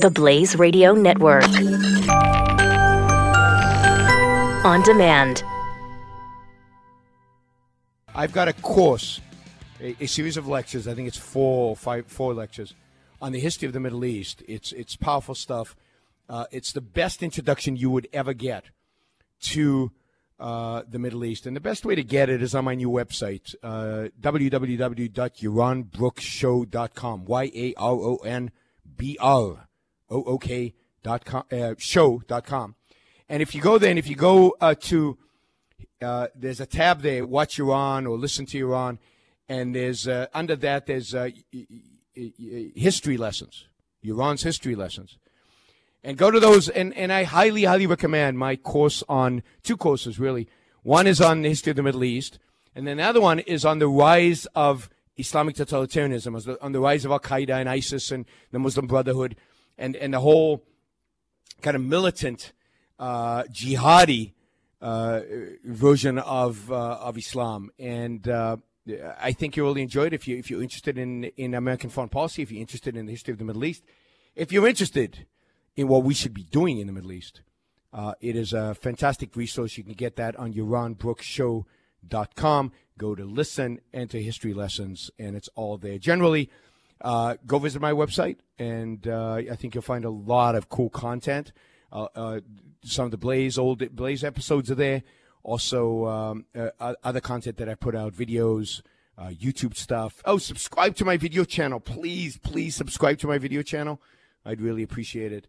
The Blaze Radio Network. On demand. I've got a course, a, a series of lectures. I think it's four five, four lectures on the history of the Middle East. It's it's powerful stuff. Uh, it's the best introduction you would ever get to uh, the Middle East, and the best way to get it is on my new website, uh, www.yaronbrookshow.com. Y a r o n b r o o k dot com uh, show dot com. And if you go there, and if you go uh, to uh, there's a tab there, watch Yaron or listen to Yaron, and there's uh, under that there's uh, history lessons, Yaron's history lessons, and go to those. And, and I highly, highly recommend my course on two courses really. One is on the history of the Middle East, and then the other one is on the rise of Islamic totalitarianism, on the rise of Al Qaeda and ISIS and the Muslim Brotherhood, and and the whole kind of militant uh, jihadi uh, version of uh, of Islam, and uh, I think you will really enjoy it if you if you're interested in in American foreign policy, if you're interested in the history of the Middle East, if you're interested in what we should be doing in the Middle East. Uh, it is a fantastic resource. You can get that on YaronBrooksShow.com. Go to listen, enter history lessons, and it's all there. Generally, uh, go visit my website, and uh, I think you'll find a lot of cool content. Uh, uh, some of the Blaze old Blaze episodes are there. Also, um, uh, other content that I put out, videos, uh, YouTube stuff. Oh, subscribe to my video channel, please, please subscribe to my video channel. I'd really appreciate it.